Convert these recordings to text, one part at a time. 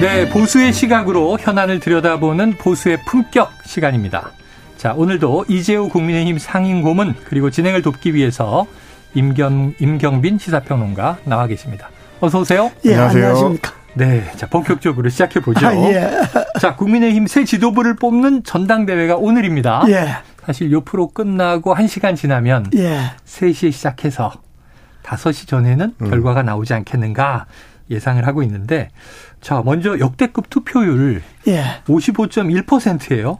네, 보수의 시각으로 현안을 들여다보는 보수의 품격 시간입니다. 자, 오늘도 이재우 국민의힘 상임 고문 그리고 진행을 돕기 위해서 임경, 임경빈 시사평론가 나와 계십니다. 어서 오세요. 예, 안녕하세요. 안녕하십니까. 네, 자 본격적으로 시작해 보죠. 아, 예. 자, 국민의힘 새 지도부를 뽑는 전당대회가 오늘입니다. 예. 사실 요 프로 끝나고 1시간 지나면 예. 3시에 시작해서 5시 전에는 음. 결과가 나오지 않겠는가 예상을 하고 있는데 자, 먼저 역대급 투표율 예. 55.1%예요.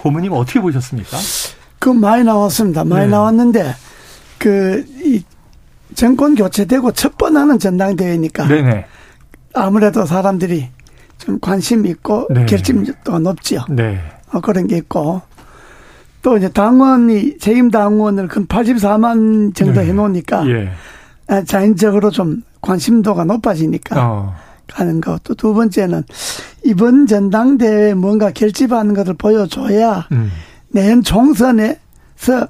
고모님 어떻게 보셨습니까? 그 많이 나왔습니다. 많이 네. 나왔는데 그 이 정권 교체되고 첫 번 하는 전당대회니까 네네. 아무래도 사람들이 좀 관심 있고 네. 결심도 높지요. 네. 어, 그런 게 있고 또 이제 당원이 재임 당원을 근 84만 정도 네. 해놓으니까 예. 아, 자연적으로 좀 관심도가 높아지니까 어. 가는 거. 또두 번째는 이번 전당대회에 뭔가 결집하는 것을 보여줘야 음. 내년 총선에서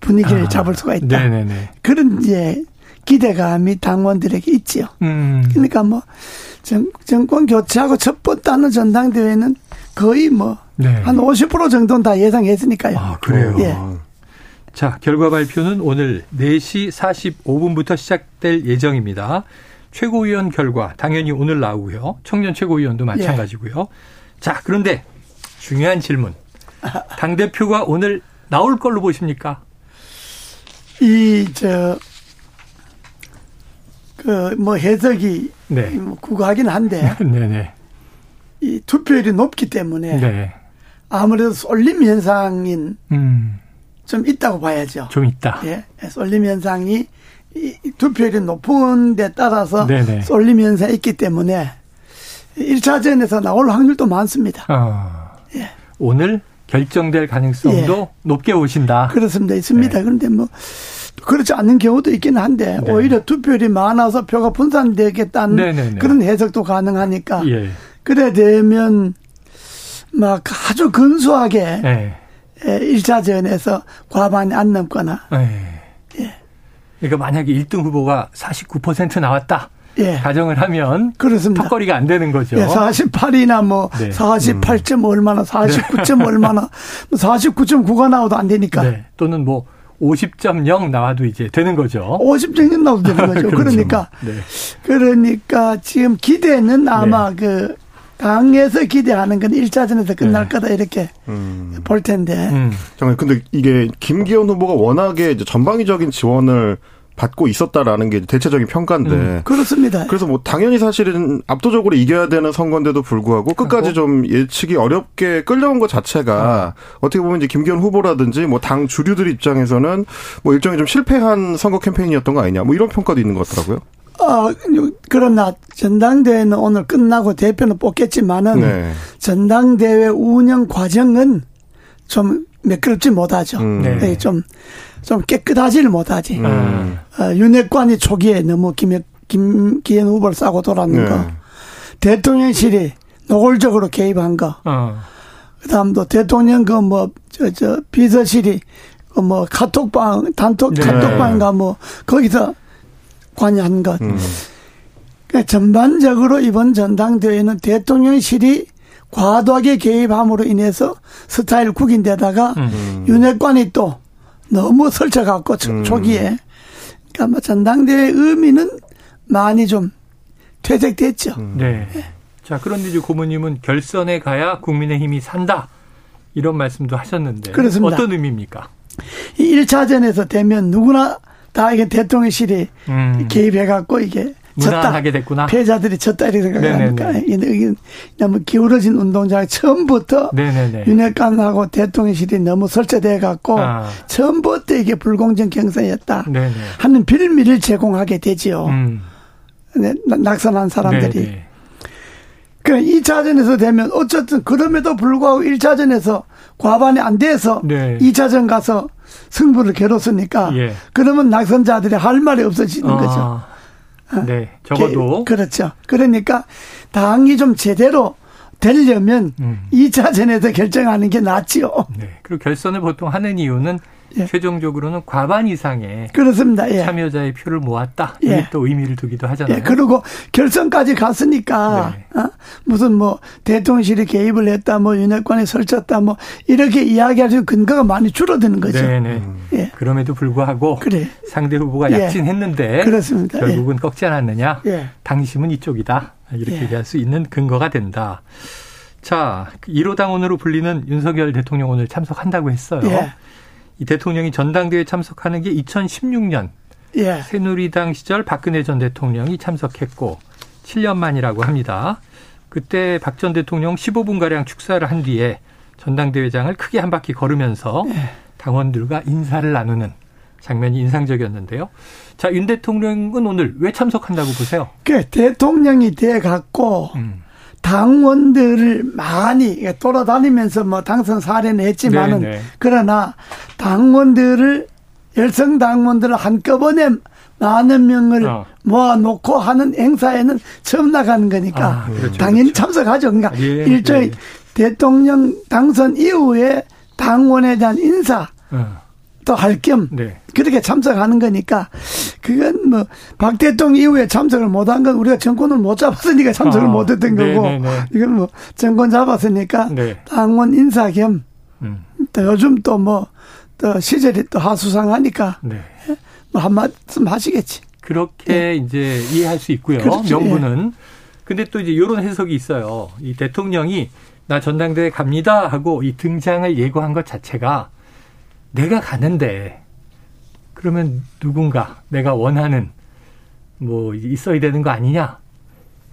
분위기를 아. 잡을 수가 있다. 네네네. 그런 이제 기대감이 당원들에게 있지요. 음. 그러니까 뭐 정, 정권 교체하고 첫 번째 하는 전당대회는 거의 뭐한 네. 50% 정도는 다 예상했으니까요. 아, 그래요? 예. 자, 결과 발표는 오늘 4시 45분부터 시작될 예정입니다. 최고위원 결과 당연히 오늘 나오고요. 청년 최고위원도 마찬가지고요. 예. 자, 그런데 중요한 질문. 당 대표가 오늘 나올 걸로 보십니까? 이, 저, 그, 뭐 해석이 네. 뭐 구하긴 한데. 네네. 이 투표율이 높기 때문에. 네. 아무래도 쏠림 현상인 음. 좀 있다고 봐야죠. 좀 있다. 예. 쏠림 현상이 이 투표율이 높은 데 따라서 네네. 쏠림 현상이 있기 때문에 1차전에서 나올 확률도 많습니다. 어. 예. 오늘 결정될 가능성도 예. 높게 오신다. 그렇습니다. 있습니다. 네. 그런데 뭐 그렇지 않는 경우도 있긴 한데 네. 오히려 투표율이 많아서 표가 분산되겠다는 네네네. 그런 해석도 가능하니까 예. 그래 되면 막 아주 근소하게 네. 1차 전에서 과반이 안 넘거나 네. 예. 그러니까 만약에 1등 후보가 49% 나왔다. 예. 가정을 하면 그렇습니다. 턱걸이가 안 되는 거죠. 예, 48이나 뭐 네. 48점 얼마나 49점 네. 얼마나 뭐 49.9가 나와도 안 되니까. 네. 또는 뭐 50.0 나와도 이제 되는 거죠. 50.0 나와도 되는 거죠. 그렇죠. 그러니까 네. 그러니까 지금 기대는 아마 그 당에서 기대하는 건 1차전에서 끝날 네. 거다 이렇게 음. 볼 텐데. 음. 잠깐 근데 이게 김기현 후보가 워낙에 전방위적인 지원을 받고 있었다라는 게 대체적인 평가인데. 음. 그렇습니다. 그래서 뭐 당연히 사실은 압도적으로 이겨야 되는 선거인데도 불구하고 끝까지 좀 예측이 어렵게 끌려온 것 자체가 어떻게 보면 이제 김기현 후보라든지 뭐 당 주류들 입장에서는 뭐 일종의 좀 실패한 선거 캠페인이었던 거 아니냐 뭐 이런 평가도 있는 것 같더라고요. 어, 그러나 전당대회는 오늘 끝나고 대표는 뽑겠지만은 네. 전당대회 운영 과정은 좀 매끄럽지 못하죠. 음. 네. 네, 좀, 좀 깨끗하지를 못하지. 음. 어, 윤핵관이 초기에 너무 김, 김 기현 후보를 싸고 돌았는 네. 거. 대통령실이 노골적으로 개입한 거. 어. 그 다음 또 대통령 그 뭐, 저, 저, 비서실이 그뭐 카톡방, 단톡 네. 카톡방인가 뭐, 거기서 관여한 것. 음. 그러니까 전반적으로 이번 전당대회는 대통령실이 과도하게 개입함으로 인해서 스타일 국인데다가 음. 윤핵관이 또 너무 설쳐갖고 초- 음. 초기에 그러니까 뭐 전당대회 의미는 많이 좀 퇴색됐죠. 음. 네. 자, 그런데 이제 고모님은 결선에 가야 국민의힘이 산다. 이런 말씀도 하셨는데. 그렇습니다. 어떤 의미입니까? 이 1차전에서 되면 누구나 다 이게 대통령실이 음. 개입해갖고 이게 졌다. 됐구나. 패자들이 졌다 이렇게 생각하니까. 이게 너무 기울어진 운동장 처음부터 네네네. 윤핵관하고 대통령실이 너무 설치돼 갖고 아. 처음부터 이게 불공정 경선이었다 네네. 하는 빌미를 제공하게 되지요. 음. 네, 낙선한 사람들이. 네네. 그래 2차전에서 되면 어쨌든 그럼에도 불구하고 1차전에서 과반이 안 돼서 네. 2차전 가서 승부를 겨뤘으니까 예. 그러면 낙선자들이 할 말이 없어지는 아. 거죠. 어. 네, 적어도 그렇죠. 그러니까 당이 좀 제대로 되려면 음. 2차 전에서 결정하는 게 낫지요. 네. 그리고 결선을 보통 하는 이유는 예. 최종적으로는 과반 이상의 그렇습니다. 예. 참여자의 표를 모았다. 예. 이게 또 의미를 두기도 하잖아요. 예. 그리고 결선까지 갔으니까 네. 어? 무슨 뭐 대통령실이 개입을 했다, 뭐 윤핵관이 설쳤다, 뭐 이렇게 이야기할 수 있는 근거가 많이 줄어드는 거죠. 네네. 네. 음. 예. 그럼에도 불구하고 그래. 상대 후보가 예. 약진했는데 그렇습니다. 결국은 꺾지 않았느냐. 당심은 이쪽이다. 이렇게 얘기할 수 있는 근거가 된다. 자, 1호 당원으로 불리는 윤석열 대통령 오늘 참석한다고 했어요. 이 대통령이 전당대회 참석하는 게 2016년 예. 새누리당 시절 박근혜 전 대통령이 참석했고 7년 만이라고 합니다. 그때 박 전 대통령 15분가량 축사를 한 뒤에 전당대회장을 크게 한 바퀴 걸으면서 예. 당원들과 인사를 나누는 장면이 인상적이었는데요. 자, 윤 대통령은 오늘 왜 참석한다고 보세요? 그 대통령이 돼 갖고 음. 당원들을 많이 돌아다니면서 뭐 당선 사례는 했지만은 네네. 네. 그러나 당원들을 열성 당원들을 한꺼번에 많은 명을 어. 모아놓고 하는 행사에는 처음 나가는 거니까 아, 그렇죠, 당연히 그렇죠. 참석하죠. 그러니까 예, 일종의 예. 대통령 당선 이후에 당원에 대한 인사 어. 또할겸 네. 그렇게 참석하는 거니까 그건 뭐 박 대통령 이후에 참석을 못한 건 우리가 정권을 못 잡았으니까 참석을 아, 못했던 네, 거고 네, 네. 이건 뭐 정권 잡았으니까 네. 당원 인사 겸또 음. 요즘 또 뭐 또 시절이 또 하수상하니까 네. 뭐 한 말씀 하시겠지. 그렇게 네. 이제 이해할 수 있고요. 그렇죠. 명분은. 예. 근데 또 이제 이런 해석이 있어요. 이 대통령이 나 전당대회 갑니다 하고 이 등장을 예고한 것 자체가 내가 가는데 그러면 누군가 내가 원하는 뭐 있어야 되는 거 아니냐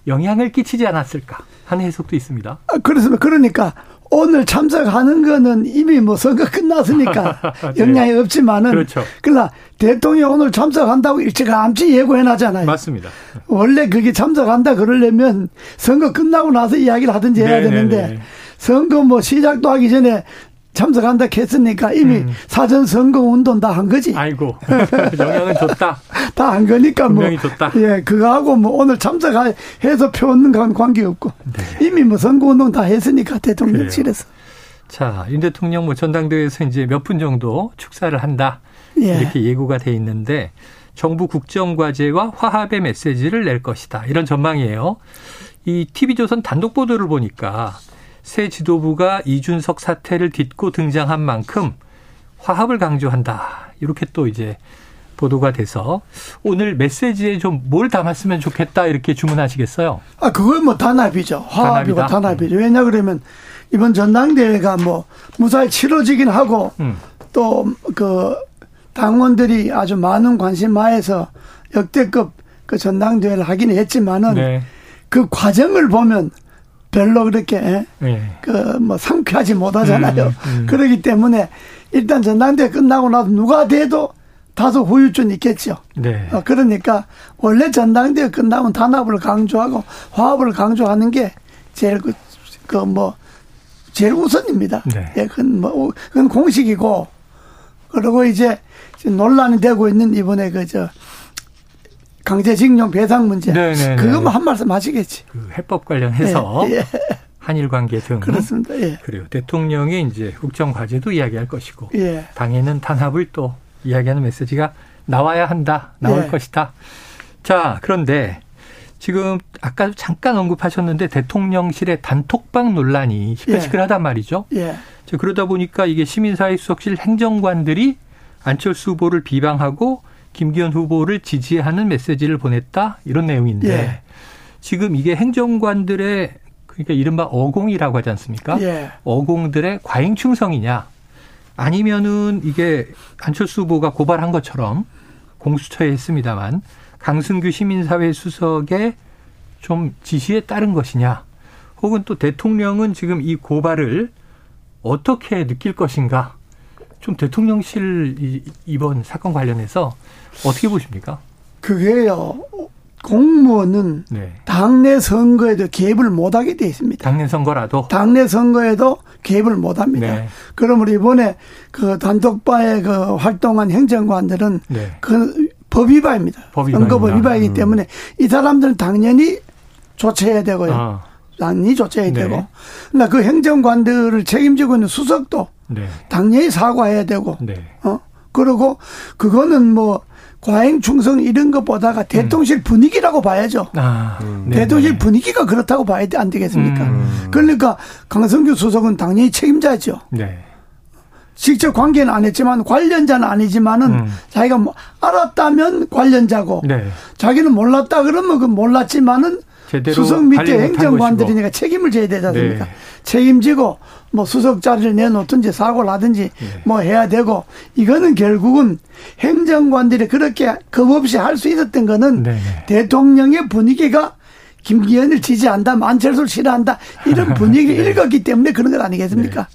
영향을 끼치지 않았을까 하는 해석도 있습니다. 아, 그렇습니다. 그러니까 오늘 참석하는 거는 이미 뭐 선거 끝났으니까 네. 영향이 없지만은 그렇죠. 그러나 대통령 오늘 참석한다고 일찌감치 예고해 놨잖아요. 맞습니다. 원래 그게 참석한다 그러려면 선거 끝나고 나서 이야기를 하든지 해야 네네네. 되는데 네, 네. 선거 뭐 시작도 하기 전에 참석한다 했으니까 이미 음. 사전 선거 운동 다 한 거지. 아이고 영향은 줬다. 다 한 거니까 뭐. 줬다. 예, 그거하고 뭐 오늘 참석해서 표 얻는 건 관계 없고 네. 이미 뭐 선거 운동 다 했으니까 대통령실에서. 자, 윤 대통령 뭐 전당대회에서 이제 몇 분 정도 축사를 한다 예. 이렇게 예고가 돼 있는데 정부 국정과제와 화합의 메시지를 낼 것이다 이런 전망이에요. 이 TV조선 단독 보도를 보니까 새 지도부가 이준석 사태를 딛고 등장한 만큼 화합을 강조한다. 이렇게 또 이제 보도가 돼서 오늘 메시지에 좀 뭘 담았으면 좋겠다 이렇게 주문하시겠어요? 아, 그건 뭐 단합이죠. 화합이고 단합이다. 단합이죠. 왜냐 그러면 이번 전당대회가 뭐 무사히 치러지긴 하고 음. 또그 당원들이 아주 많은 관심 하에서 역대급 그 전당대회를 하긴 했지만은 네. 그 과정을 보면 별로 그렇게 네. 그뭐 상쾌하지 못하잖아요. 음, 음. 그러기 때문에 일단 전당대회 끝나고 나서 누가 돼도 다소 후유증 있겠죠. 네. 어, 그러니까 원래 전당대회 끝나면 단합을 강조하고 화합을 강조하는 게 제일 그, 그 뭐, 제일 우선입니다. 네. 예, 그건 뭐, 그건 공식이고, 그리고 이제 논란이 되고 있는 이번에 그, 저, 강제징용 배상 문제. 네네네. 그거만 한 말씀 하시겠지. 그 해법 관련해서 예, 예. 한일 관계 등 그렇습니다. 예. 그래요. 대통령이 이제 국정 과제도 이야기할 것이고 예. 당에는 단합을 또 이야기하는 메시지가 나와야 한다. 나올 예. 것이다. 자, 그런데 지금 아까 잠깐 언급하셨는데 대통령실의 단톡방 논란이 시끌시끌하단 예. 말이죠. 예. 그러다 보니까 이게 시민사회 수석실 행정관들이 안철수 후보를 비방하고 김기현 후보를 지지하는 메시지를 보냈다 이런 내용인데 예. 지금 이게 행정관들의 그러니까 이른바 어공이라고 하지 않습니까? 예. 어공들의 과잉 충성이냐 아니면은 이게 안철수 후보가 고발한 것처럼 공수처에 했습니다만 강승규 시민사회 수석의 좀 지시에 따른 것이냐 혹은 또 대통령은 지금 이 고발을 어떻게 느낄 것인가 좀 대통령실 이번 사건 관련해서 어떻게 보십니까? 그게요. 공무원은 네. 당내 선거에도 개입을 못하게 돼 있습니다. 당내 선거라도 당내 선거에도 개입을 못합니다. 네. 그러므로 이번에 그 단독바에 그 활동한 행정관들은 네. 그 법 위반입니다. 선거법 위반이기 음. 때문에 이 사람들은 당연히 조처해야 되고요. 아. 당연히 조처해야 네. 되고. 그러나 그 행정관들을 책임지고 있는 수석도 네. 당연히 사과해야 되고. 네. 어 그리고 그거는 뭐 과잉 충성 이런 것보다가 대통령실 음. 분위기라고 봐야죠. 아, 음. 대통령실 분위기가 그렇다고 봐야 안 되겠습니까? 음. 그러니까 강성규 수석은 당연히 책임자죠. 네. 직접 관계는 안 했지만 관련자는 아니지만은 음. 자기가 뭐 알았다면 관련자고 네. 자기는 몰랐다 그러면 그 몰랐지만은 수석 밑에 행정관들이니까 책임을 져야 되지 않습니까? 네. 책임지고 뭐 수석 자리를 내놓든지 사고를 하든지 네. 뭐 해야 되고 이거는 결국은 행정관들이 그렇게 겁 없이 할 수 있었던 거는 네. 대통령의 분위기가 김기현을 지지한다, 만철수를 싫어한다 이런 분위기를 네. 읽었기 때문에 그런 것 아니겠습니까?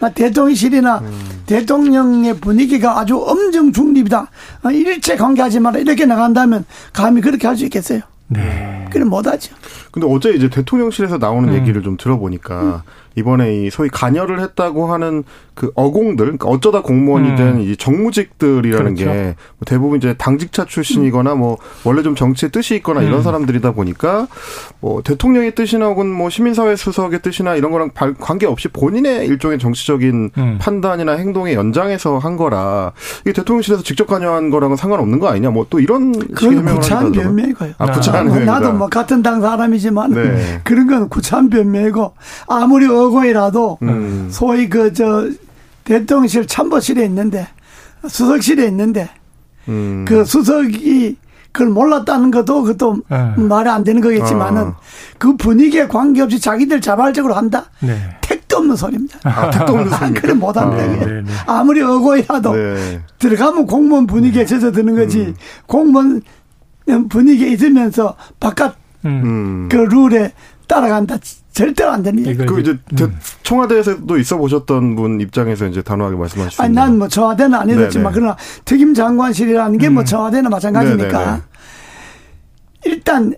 네. 대통령실이나 음. 대통령의 분위기가 아주 엄정 중립이다. 일체 관계하지 마라. 이렇게 나간다면 감히 그렇게 할 수 있겠어요? 네. 그럼 못하죠. 근데 어제 이제 대통령실에서 나오는 음. 얘기를 좀 들어보니까 음. 이번에 이 소위 간여를 했다고 하는 그 어공들, 그러니까 어쩌다 공무원이 음. 된이 정무직들이라는 그렇죠. 게뭐 대부분 이제 당직자 출신이거나 뭐 원래 좀 정치에 뜻이 있거나 이런 음. 사람들이다 보니까 뭐 대통령의 뜻이나 혹은 뭐 시민사회 수석의 뜻이나 이런 거랑 관계없이 본인의 일종의 정치적인 음. 판단이나 행동의 연장에서 한 거라 이게 대통령실에서 직접 관여한 거랑은 상관없는 거 아니냐 뭐 또 이런 그건 구차한 변명이고요. 아, 구차한 아, 나도 뭐 같은 당 사람이지만 네. 그런 건 구차한 변명이고 아무리 어 거이라도 음. 소위 그 저 대통령실 참모실에 있는데 수석실에 있는데 음. 그 수석이 그걸 몰랐다는 것도 그것도 네. 말이 안 되는 거겠지만은 어. 그 분위기에 관계없이 자기들 자발적으로 한다. 네. 택도 없는 소리입니다. 아, 택도 없는 소리. 그래 못 한다. 아, 네, 네. 아무리 어고이라도 네. 들어가면 공무원 분위기에 젖어드는 거지. 음. 공무원 분위기에 있으면서 바깥 음. 그 룰에 따라간다. 절대로 안 얘기. 그 이제 음. 청와대에서도 있어 보셨던 분 입장에서 이제 단호하게 말씀하시죠. 아니 난 뭐 청와대는 안 해줬지만 그러나 특임 장관실이라는 게뭐 음. 청와대는 마찬가지니까 네네네. 일단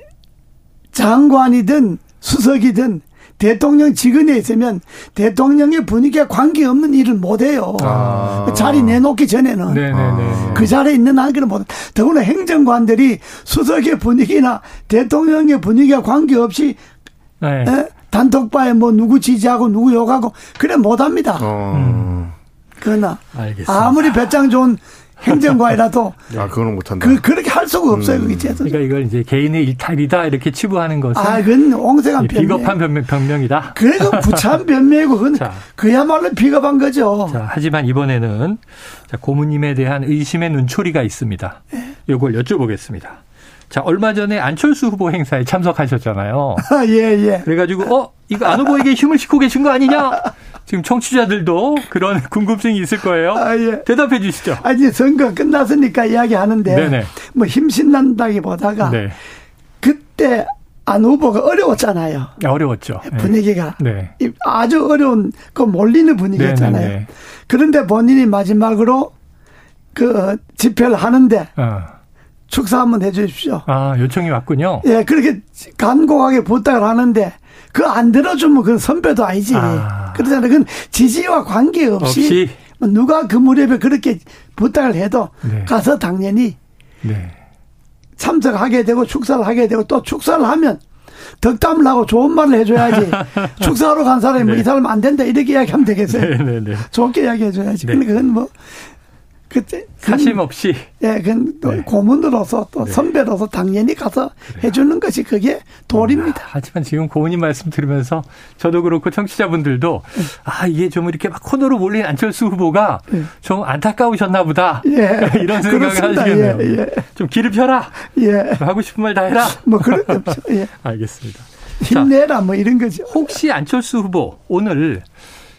장관이든 수석이든 대통령 직원에 있으면 대통령의 분위기에 관계없는 일을 못해요. 아. 자리 내놓기 전에는. 네네네. 그 자리에 있는 한 그는 못. 더구나 행정관들이 수석의 분위기나 대통령의 분위기와 관계없이 네. 에? 단톡방에 뭐 누구 지지하고 누구 욕하고 그래 못합니다. 어. 음. 그러나 알겠습니다. 아무리 배짱 좋은 행정관이라도 아 그거는 못한다. 그 그렇게 할 수가 없어요. 음. 그게 그러니까 이걸 이제 개인의 일탈이다 이렇게 치부하는 것은 아 그건 옹색한 변명. 비겁한 변명, 변명이다. 그래도 구차한 변명이고 그건 자, 그야말로 비겁한 거죠. 자 하지만 이번에는 자, 고모님에 대한 의심의 눈초리가 있습니다. 네. 이걸 여쭤보겠습니다. 자, 얼마 전에 안철수 후보 행사에 참석하셨잖아요. 아, 예, 예. 그래가지고, 어, 이거 안 후보에게 힘을 싣고 계신 거 아니냐? 지금 청취자들도 그런 궁금증이 있을 거예요. 아, 예. 대답해 주시죠. 아니, 선거 끝났으니까 이야기 하는데, 네네. 뭐 힘신난다기 보다가, 네. 그때 안 후보가 어려웠잖아요. 네, 어려웠죠. 네. 분위기가. 네. 아주 어려운, 그 몰리는 분위기였잖아요. 네네네. 그런데 본인이 마지막으로 그 집회를 하는데, 어. 축사 한번 해 주십시오. 아, 요청이 왔군요. 예, 그렇게 간곡하게 부탁을 하는데 그 안 들어주면 그건 선배도 아니지. 아. 그러잖아요. 그건 지지와 관계 없이 없이? 뭐 누가 그 무렵에 그렇게 부탁을 해도 네. 가서 당연히 네. 참석하게 되고 축사를 하게 되고 또 축사를 하면 덕담을 하고 좋은 말을 해줘야지. 축사하러 간 사람이 뭐 네. 뭐이 사람 안 된다 이렇게 이야기하면 되겠어요. 네, 네, 네. 좋게 이야기해줘야지. 네. 근데 그건 뭐 그때 사심 없이 예, 그또 네. 고문으로서 또 네. 선배로서 당연히 가서 그래요. 해주는 것이 그게 도리입니다. 음, 하지만 지금 고모님 말씀 들으면서 저도 그렇고 청취자분들도 네. 아 이게 좀 이렇게 막 코너로 몰린 안철수 후보가 네. 좀 안타까우셨나 보다 예. 이런 생각을 하시겠네요. 예, 예. 좀 길을 펴라. 예. 하고 싶은 말 다 해라. 뭐 그런 죠 예. 알겠습니다. 힘내라 뭐 이런 거죠. 혹시 안철수 후보 오늘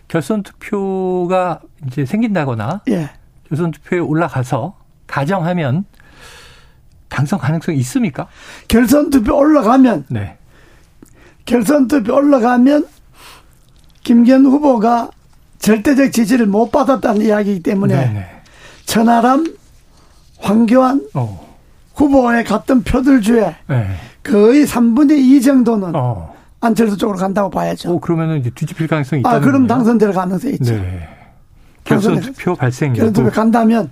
결선 투표가 이제 생긴다거나 예. 조선 투표에 올라가서 가정하면 당선 가능성이 있습니까? 결선 투표 올라가면 네. 결선 투표 올라가면 김기현 후보가 절대적 지지를 못 받았다는 이야기이기 때문에 네네. 네. 천하람, 황교안, 어. 후보에 갔던 표들 중에 네. 거의 3분의 2 정도는 어. 안철수 쪽으로 간다고 봐야죠. 오, 그러면은 이제 뒤집힐 가능성이 있다. 아, 그럼 당선될 가능성이 있죠. 네. 결선 투표 발생 결선 투표 간다면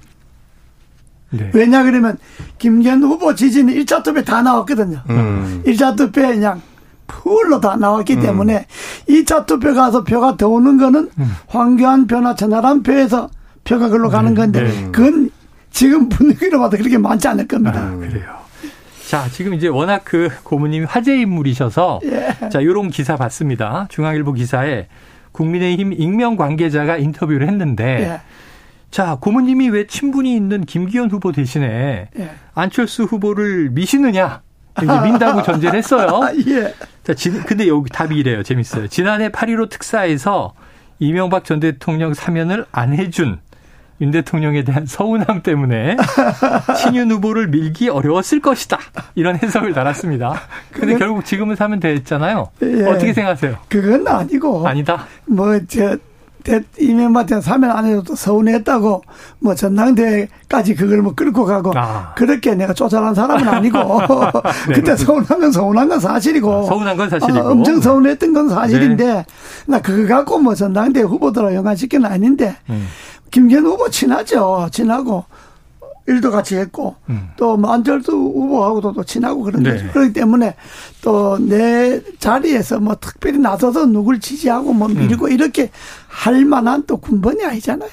네. 왜냐 그러면 김기현 후보 지지는 1차 투표에 다 나왔거든요. 음. 1차 투표에 그냥 풀로 다 나왔기 음. 때문에 2차 투표 가서 표가 더 오는 거는 음. 황교안 표나 전하람 표에서 표가 글로 가는 네. 건데 네. 그건 지금 분위기로 봐도 그렇게 많지 않을 겁니다. 아, 그래요. 자, 지금 이제 워낙 그 고모님이 화제 인물이셔서 예. 자, 요런 기사 봤습니다. 중앙일보 기사에 국민의힘 익명 관계자가 인터뷰를 했는데 예. 자, 고모님이 왜 친분이 있는 김기현 후보 대신에 예. 안철수 후보를 미시느냐? 이제 민다고 전제를 했어요. 예. 자, 지, 근데 여기 답이 이래요. 재밌어요. 지난해 8.15 특사에서 이명박 전 대통령 사면을 안 해준 윤 대통령에 대한 서운함 때문에 친윤 후보를 밀기 어려웠을 것이다. 이런 해석을 달았습니다. 근데 결국 지금은 사면 됐잖아요. 예. 어떻게 생각하세요? 그건 아니고. 아니다. 뭐, 저, 이명박한테 사면 안 해도 또 서운했다고 뭐 전당대회까지 그걸 뭐 끌고 가고 아. 그렇게 내가 쫓아난 사람은 아니고 네. 그때 서운한 건 서운한 건 사실이고 아, 서운한 건 사실이고 어, 엄청 서운했던 건 사실인데 네. 나 그거 갖고 뭐 전당대회 후보들하고 연관시키는 아닌데 음. 김기현 후보 친하죠. 친하고 일도 같이 했고 음. 또뭐 안철수 후보하고도 또 친하고 그런 네. 거죠. 그렇기 때문에 또 내 자리에서 뭐 특별히 나서서 누굴 지지하고 뭐 밀고 음. 이렇게 할 만한 또 군번이 아니잖아요.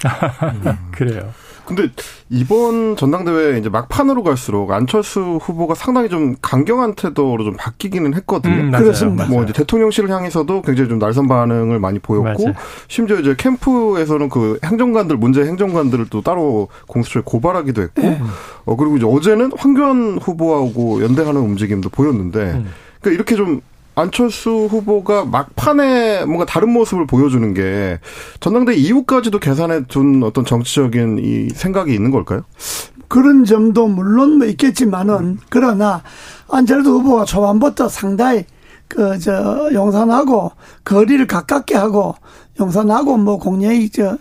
네. 그래요. 근데 이번 전당대회 이제 막판으로 갈수록 안철수 후보가 상당히 좀 강경한 태도로 좀 바뀌기는 했거든요. 음, 그렇습니다. 뭐 이제 대통령실을 향해서도 굉장히 좀 날선 반응을 많이 보였고 맞아요. 심지어 이제 캠프에서는 그 행정관들 문제 행정관들을 또 따로 공수처에 고발하기도 했고 음. 어 그리고 이제 어제는 황교안 후보하고 연대하는 움직임도 보였는데 음. 그러니까 이렇게 좀 안철수 후보가 막판에 뭔가 다른 모습을 보여주는 게 전당대 이후까지도 계산해 둔 어떤 정치적인 이 생각이 있는 걸까요? 그런 점도 물론 뭐 있겠지만은 음. 그러나 안철수 후보가 초반부터 상당히 그 저 용산하고 거리를 가깝게 하고 용산하고 뭐 공연이 저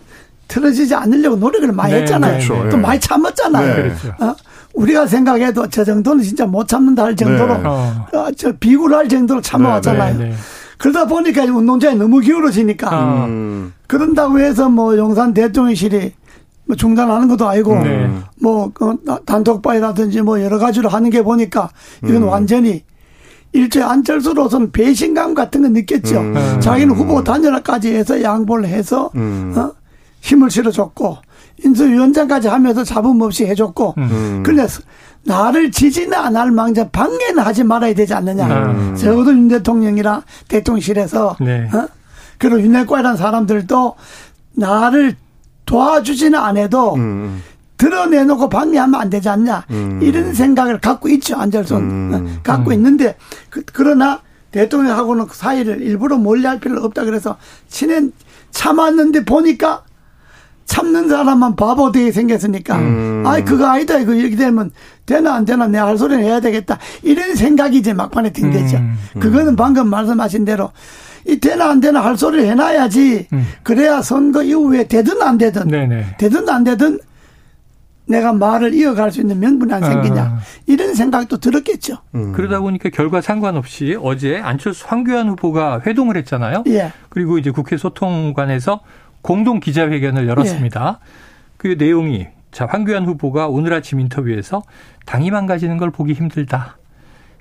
틀어지지 않으려고 노력을 많이 네, 했잖아요. 네, 네. 또 많이 참았잖아요. 네. 그렇죠. 어? 우리가 생각해도 저 정도는 진짜 못 참는다 할 정도로 네. 어. 어저 비굴할 정도로 참아왔잖아요. 네, 네, 네, 그러다 보니까 운동장이 너무 기울어지니까 어. 음. 그런다고 해서 뭐 용산 대통령실이 뭐 중단하는 것도 아니고 네. 뭐그 단톡방이라든지 뭐 여러 가지로 하는 게 보니까 이건 음. 완전히 일제 안철수로서는 배신감 같은 거 느꼈죠. 음. 자기는 후보 단일화까지 해서 양보를 해서 음. 어? 힘을 실어줬고 인수위원장까지 하면서 잡음 없이 해줬고 음. 그래서 나를 지지는 안 할 망정 방해는 하지 말아야 되지 않느냐. 음. 적어도 윤 대통령이랑 대통령실에서 네. 어? 그리고 윤핵관이라는 사람들도 나를 도와주지는 않아도 음. 드러내놓고 방해하면 안 되지 않냐. 음. 이런 생각을 갖고 있죠. 안철수는. 음. 어? 갖고 있는데 그, 그러나 대통령하고는 그 사이를 일부러 몰래 할 필요 없다 그래서 친해 참았는데 보니까 참는 사람만 바보 되게 생겼으니까 음. 아이 그거 아니다 이거 이렇게 되면 되나 안 되나 내가 할 소리는 해야 되겠다 이런 생각이 이제 막판에 든 거죠. 음. 음. 그거는 방금 말씀하신 대로 이 되나 안 되나 할 소리를 해놔야지 음. 그래야 선거 이후에 되든 안 되든 네네. 되든 안 되든 내가 말을 이어갈 수 있는 명분이 안 생기냐 아. 이런 생각도 들었겠죠. 음. 그러다 보니까 결과 상관없이 어제 안철수 황교안 후보가 회동을 했잖아요. 예. 그리고 이제 국회 소통관에서 공동 기자회견을 열었습니다. 예. 그 내용이 자 황교안 후보가 오늘 아침 인터뷰에서 당이 망가지는 걸 보기 힘들다.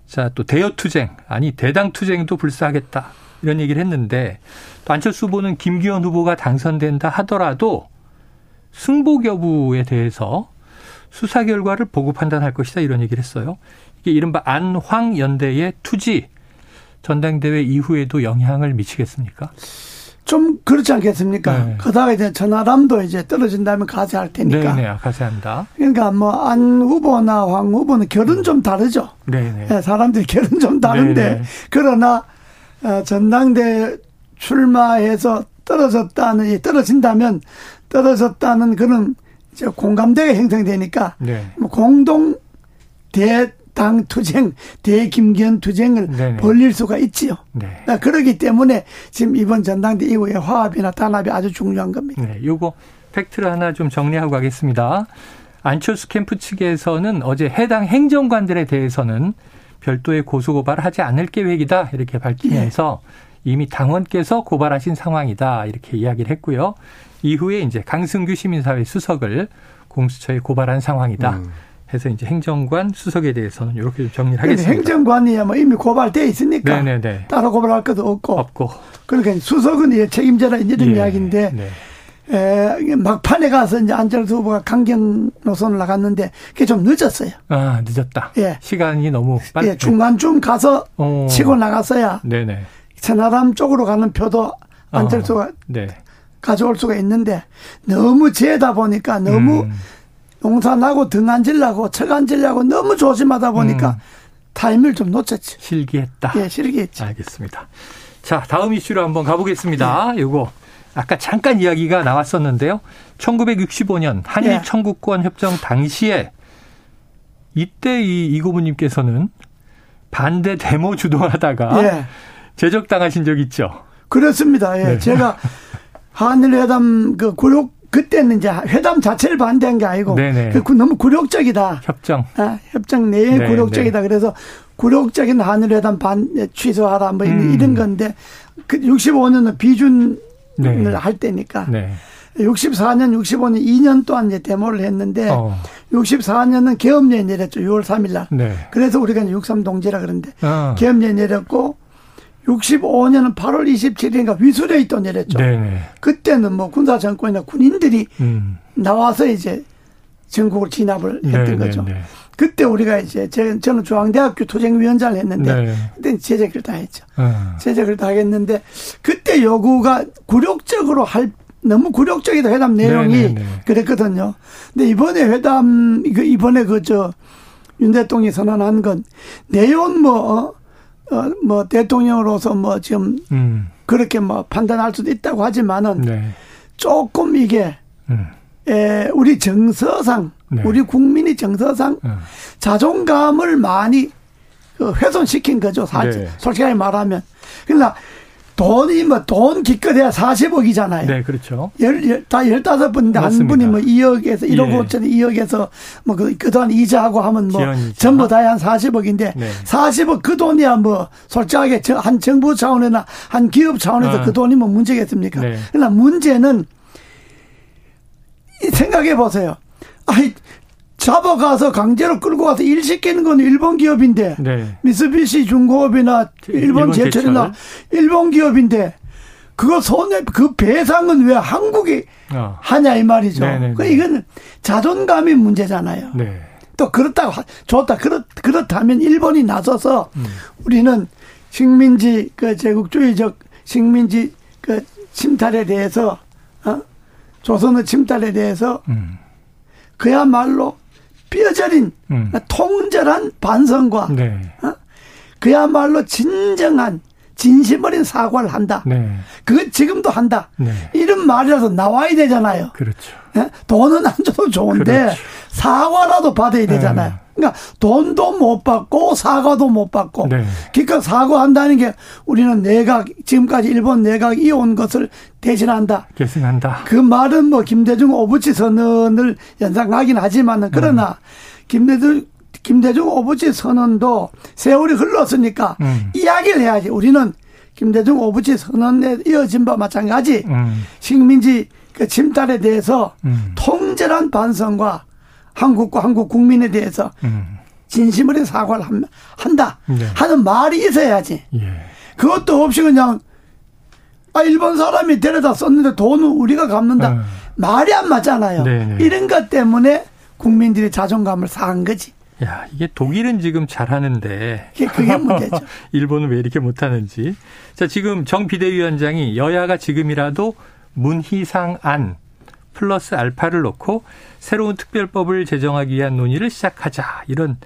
자 또 대여 투쟁 아니 대당 투쟁도 불사하겠다 이런 얘기를 했는데 또 안철수 후보는 김기현 후보가 당선된다 하더라도 승복 여부에 대해서 수사 결과를 보고 판단할 것이다 이런 얘기를 했어요. 이게 이른바 안황 연대의 투지 전당대회 이후에도 영향을 미치겠습니까? 좀 그렇지 않겠습니까? 네. 그다가 이제 전화람도 이제 떨어진다면 가세할 테니까. 네, 네, 가세한다. 그러니까 뭐 안 후보나 황 후보는 결은 좀 다르죠. 네, 네. 네 사람들이 결은 좀 다른데 네, 네. 그러나 어, 전당대 출마해서 떨어졌다는 떨어진다면 떨어졌다는 그런 공감대가 형성되니까 네. 뭐 공동 대 당 투쟁, 대김기현 투쟁을 네네. 벌릴 수가 있지요. 네. 아, 그러기 때문에 지금 이번 전당대 이후에 화합이나 단합이 아주 중요한 겁니다. 네, 요거 팩트를 하나 좀 정리하고 가겠습니다. 안철수 캠프 측에서는 어제 해당 행정관들에 대해서는 별도의 고소고발을 하지 않을 계획이다 이렇게 밝히면서 예. 이미 당원께서 고발하신 상황이다 이렇게 이야기를 했고요. 이후에 이제 강승규 시민사회 수석을 공수처에 고발한 상황이다. 음. 해서 이제 행정관 수석에 대해서는 이렇게 좀 정리를 하겠습니다. 행정관이야 뭐 이미 고발돼 있으니까 네네네. 따로 고발할 것도 없고. 없고. 그러니까 수석은 이제 책임져라 이런 예. 이야기인데 네. 에, 막판에 가서 이제 안철수 후보가 강경 노선을 나갔는데 그게 좀 늦었어요. 아 늦었다. 예. 시간이 너무 빨리. 예, 중간쯤 가서 오. 치고 나갔어야. 네네. 천하람 쪽으로 가는 표도 안철수가 어. 네. 가져올 수가 있는데 너무 재다 보니까 너무 음. 용산하고 등 앉으려고 척 앉으려고 너무 조심하다 보니까 음. 타임을 좀 놓쳤지. 실기했다. 예, 실기했지. 알겠습니다. 자, 다음 이슈로 한번 가보겠습니다. 네. 요거 아까 잠깐 이야기가 나왔었는데요. 1965년 한일 예. 청구권 협정 당시에 이때 이 이고부님께서는 반대 데모 주도하다가 예. 제적당하신 적 있죠. 그렇습니다. 예. 네. 제가 한일 회담 그 굴욕 그때는 이제 회담 자체를 반대한 게 아니고 그 너무 굴욕적이다. 협정. 아, 협정 내에 네, 굴욕적이다. 네. 그래서 굴욕적인 한일회담 반 취소하라 뭐 음. 이런 건데 그 65년은 비준을 네. 할 때니까. 네. 64년, 65년 2년 동안 이제 데모를 했는데 어. 64년은 계엄령이 내렸죠. 6월 3일 날. 네. 그래서 우리가 63 동지라 그러는데 어. 계엄령이 내렸고 65년은 8월 27일인가 위수령이 또 내렸죠. 네네. 그때는 뭐 군사 정권이나 군인들이 음. 나와서 이제 전국을 진압을 했던 네네네. 거죠. 그때 우리가 이제 제, 저는 중앙대학교 투쟁위원장을 했는데 네. 그때 제재를 다 했죠. 어. 제재를 다 했는데 그때 요구가 굴욕적으로 할 너무 굴욕적이다 회담 내용이 네네네. 그랬거든요. 근데 이번에 회담 이번에 그 저 윤 대통령이 선언한 건 내용 뭐 어? 어, 뭐 대통령으로서 뭐 지금 음. 그렇게 뭐 판단할 수도 있다고 하지만은 네. 조금 이게 음. 에, 우리 정서상 네. 우리 국민이 정서상 음. 자존감을 많이 그 훼손시킨 거죠. 사실 네. 솔직하게 말하면. 그러나 돈이 뭐 돈 기껏해야 40억이잖아요. 네, 그렇죠. 열, 열, 다 15분인데 한 분이 뭐 2억에서 1억 예. 5천 2억에서 뭐 그, 그동안 이자하고 하면 뭐 전부 다 한 40억인데 네. 40억 그 돈이야 뭐 솔직하게 한 정부 차원이나 한 기업 차원에서 아. 그 돈이 뭐 문제겠습니까? 네. 그러나 문제는 생각해 보세요. 아이, 잡아가서 강제로 끌고 가서 일 시키는 건 일본 기업인데 네. 미쓰비시 중공업이나 일본, 일본 제철이나 일본 기업인데 그거 손해 그 배상은 왜 한국이 어. 하냐 이 말이죠. 네네네. 그 이건 자존감이 문제잖아요. 네. 또 그렇다고 좋다 그렇 그렇다면 일본이 나서서 음. 우리는 식민지 그 제국주의적 식민지 그 침탈에 대해서 어? 조선의 침탈에 대해서 음. 그야말로 뼈저린 음. 통절한 반성과 네. 어? 그야말로 진정한 진심 어린 사과를 한다. 네. 그건 지금도 한다. 네. 이런 말이라도 나와야 되잖아요. 그렇죠. 예? 돈은 안 줘도 좋은데 그렇죠. 사과라도 받아야 되잖아요. 네. 그러니까 돈도 못 받고 사과도 못 받고 네. 그러니까 사과한다는 게 우리는 내각 지금까지 일본 내각이 이온 것을 대신한다. 계승한다. 그 말은 뭐 김대중 오부치 선언을 연상하긴 하지만은 그러나 음. 김대중 김대중 오부치 선언도 세월이 흘렀으니까 음. 이야기를 해야지. 우리는 김대중 오부치 선언에 이어진 바와 마찬가지 음. 식민지 그 침탈에 대해서 음. 통절한 반성과 한국과 한국 국민에 대해서 음. 진심으로 사과를 한다 네. 하는 말이 있어야지. 예. 그것도 없이 그냥 아 일본 사람이 데려다 썼는데 돈은 우리가 갚는다. 어. 말이 안 맞잖아요. 네네. 네. 이런 것 때문에 국민들이 자존감을 상한 거지. 야, 이게 독일은 지금 잘하는데. 그게, 그게 문제죠. 일본은 왜 이렇게 못하는지. 자, 지금 정 비대위원장이 여야가 지금이라도 문희상 안 플러스 알파를 놓고 새로운 특별법을 제정하기 위한 논의를 시작하자 이런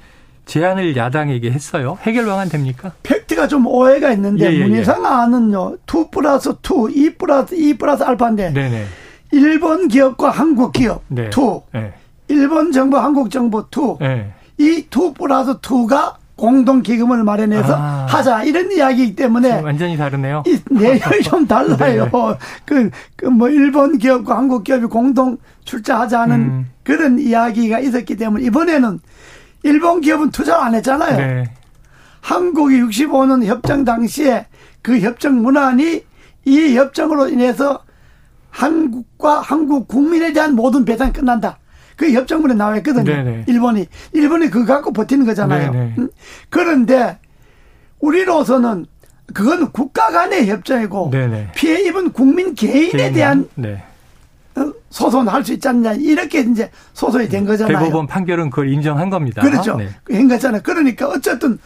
제안을 야당에게 했어요. 해결 방안 됩니까? 팩트가 좀 오해가 있는데 예, 예, 예. 문희상 안은요. 2 플러스 2, 2 플러스 2 플러스 알파인데 네네. 일본 기업과 한국 기업 네. 2, 네. 일본 정부, 한국 정부 2, 네. 이2 플러스 2가 공동 기금을 마련해서 아. 하자 이런 이야기이기 때문에 완전히 다르네요. 이 내용이 좀 달라요. 네. 그, 그뭐 일본 기업과 한국 기업이 공동 출자하자는 음. 그런 이야기가 있었기 때문에 이번에는 일본 기업은 투자를 안 했잖아요. 네. 한국이 65년 협정 당시에 그 협정 문안이 이 협정으로 인해서 한국과 한국 국민에 대한 모든 배상이 끝난다. 그 협정문에 나와 있거든요. 네네. 일본이. 일본이 그거 갖고 버티는 거잖아요. 네네. 음. 그런데 우리로서는 그건 국가 간의 협정이고 네네. 피해 입은 국민 개인에 개인. 대한 네. 어, 소송할 수 있지 않냐 이렇게 이제 소송이 된 거잖아요. 대법원 판결은 그걸 인정한 겁니다. 그렇죠. 네. 한 거잖아요. 그러니까 어쨌든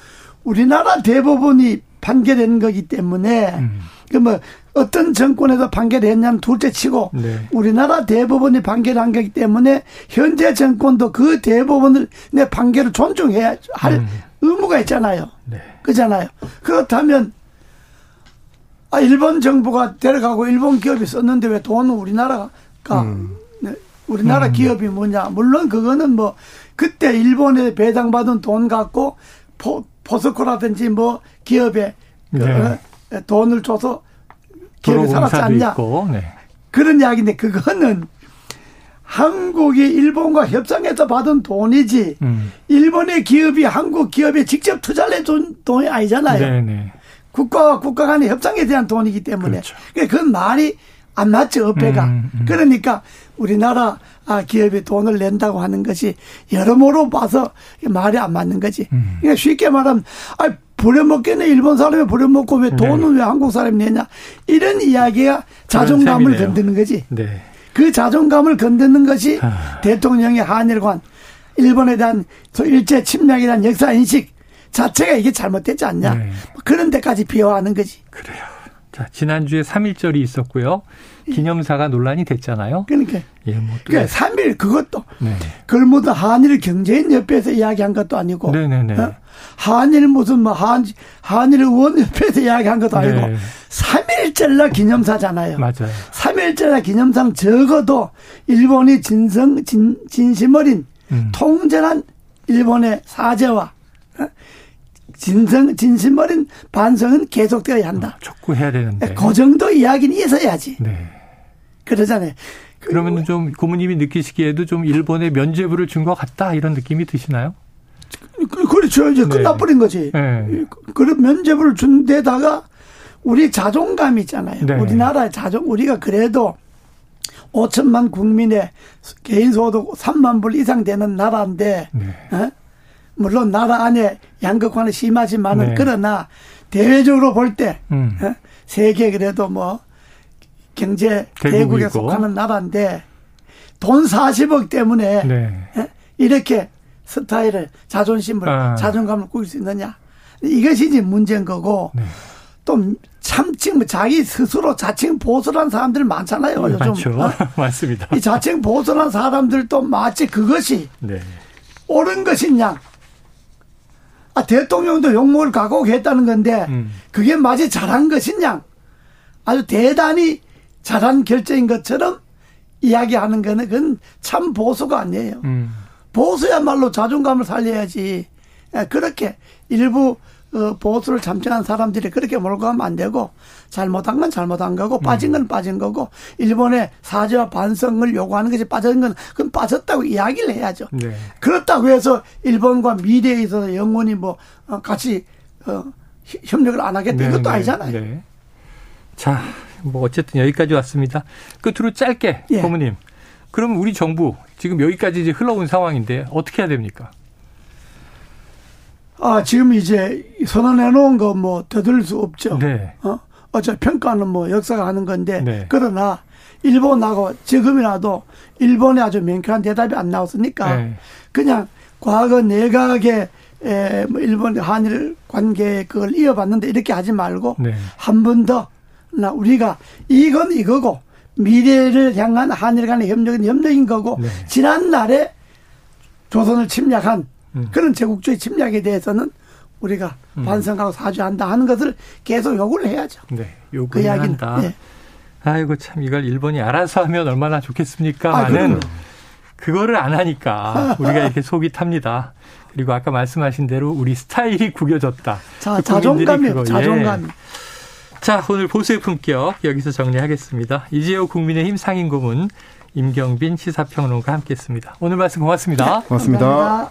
우리나라 대법원이 판결한 거기 때문에 음. 그뭐 어떤 정권에서 판결을 했냐면 둘째 치고 네. 우리나라 대법원이 판결한 거기 때문에 현재 정권도 그 대법원을 내 판결을 존중해야 할 음. 의무가 있잖아요. 네. 그잖아요. 그렇다면 아 일본 정부가 데려가고 일본 기업이 썼는데 왜 돈은 우리나라가 음. 네. 우리나라 음. 기업이 뭐냐 물론 그거는 뭐 그때 일본에 배당받은 돈 갖고 포, 포스코라든지 뭐 기업에 네. 어, 돈을 줘서 기업이 살았지 않냐. 네. 그런 이야기인데 그거는 한국이 일본과 협상해서 받은 돈이지 음. 일본의 기업이 한국 기업에 직접 투자를 해준 돈이 아니잖아요. 네네. 네. 국가와 국가 간의 협상에 대한 돈이기 때문에 그렇죠. 그러니까 그건 말이 안 맞죠 어폐가 음, 음. 그러니까 우리나라 아, 기업이 돈을 낸다고 하는 것이 여러모로 봐서 말이 안 맞는 거지. 음. 그러니까 쉽게 말하면 아, 부려먹겠네 일본 사람이 부려먹고 왜 돈은 네. 왜 한국 사람이 내냐 이런 이야기가 자존감을 건드는 거지. 네. 그 자존감을 건드는 것이 아. 대통령의 한일관 일본에 대한 일제 침략에 대한 역사 인식 자체가 이게 잘못됐지 않냐. 네. 그런 데까지 비호하는 거지. 그래요. 자, 지난주에 3일절이 있었고요. 기념사가 논란이 됐잖아요. 그러니까. 예, 뭐 그러니까 3일 그것도. 네. 그걸 모두 한일 경제인 협회에서 이야기한 것도 아니고. 네네네. 어? 한일 무슨 뭐 한, 한일 의원 협회에서 이야기한 것도 아니고. 네. 3일절날 기념사잖아요. 맞아요. 3일절날 기념상 적어도 일본이 진성, 진, 진심 어린 음. 통전한 일본의 사죄와 어? 진성, 진심 어린 반성은 계속되어야 한다. 어, 촉구해야 되는데. 그 정도 이야기는 있어야지. 네. 그러잖아요. 그러면 좀 고모님이 느끼시기에도 좀 일본에 면죄부를 준 것 같다 이런 느낌이 드시나요? 그, 그렇죠. 이제 네. 끝나버린 거지. 네. 그런 면죄부를 준 데다가 우리 자존감 있잖아요. 네. 우리나라의 자존, 우리가 그래도 5천만 국민의 개인 소득 3만 불 이상 되는 나라인데, 네. 어? 물론 나라 안에 양극화는 심하지만은 네. 그러나 대외적으로 볼때 음. 어? 세계 그래도 뭐 경제 대국에 속하는 나라인데 돈 40억 때문에 네. 어? 이렇게 스타일을 자존심을 아. 자존감을 꾸릴 수 있느냐 이것이 이제 문제인 거고 네. 또 참칭 자기 스스로 자칭 보수란 사람들 많잖아요 요즘 많죠. 어? 맞습니다. 이 자칭 보수란 사람들도 마치 그것이 네. 옳은 것이냐 아, 대통령도 욕먹을 각오했다는 건데 음. 그게 마치 잘한 것이냐 아주 대단히 잘한 결정인 것처럼 이야기하는 거는 그건 참 보수가 아니에요. 음. 보수야말로 자존감을 살려야지. 예, 그렇게 일부 어, 보수를 잠정한 사람들이 그렇게 몰고 가면 안 되고 잘못한 건 잘못한 거고 빠진 건 빠진 거고 일본의 사죄와 반성을 요구하는 것이 빠진 건 그건 빠졌다고 이야기를 해야죠. 네. 그렇다고 해서 일본과 미래에 있어서 영원히 뭐 어, 같이 어, 협력을 안 하겠다 네, 이것도 네. 아니잖아요. 네. 자, 뭐 어쨌든 여기까지 왔습니다. 끝으로 짧게 예. 고모님. 그럼 우리 정부 지금 여기까지 이제 흘러온 상황인데 어떻게 해야 됩니까? 아, 지금 이제 선언해 놓은 거 뭐 되돌릴 수 없죠. 네. 어? 어차피 평가는 뭐 역사가 하는 건데 네. 그러나 일본하고 지금이라도 일본에 아주 명쾌한 대답이 안 나왔으니까 네. 그냥 과거 내각의 에, 뭐 일본 한일 관계 그걸 이어봤는데 이렇게 하지 말고 네. 한번 더 나 우리가 이건 이거고 미래를 향한 한일 간의 협력은 협력인 거고 네. 지난 날에 조선을 침략한 음. 그런 제국주의 침략에 대해서는 우리가 음. 반성하고 사죄한다 하는 것을 계속 요구를 해야죠. 네, 요구를 그 한다. 네. 아이고 참 이걸 일본이 알아서 하면 얼마나 좋겠습니까? 아, 는 그거를 안 하니까 우리가 이렇게 속이 탑니다. 그리고 아까 말씀하신 대로 우리 스타일이 구겨졌다. 자, 자존감이요. 자존감. 예. 자, 오늘 보수의 품격 여기서 정리하겠습니다. 이재호 국민의힘 상임 고문 임경빈 시사평론가 함께했습니다. 오늘 말씀 고맙습니다. 네, 고맙습니다. 감사합니다.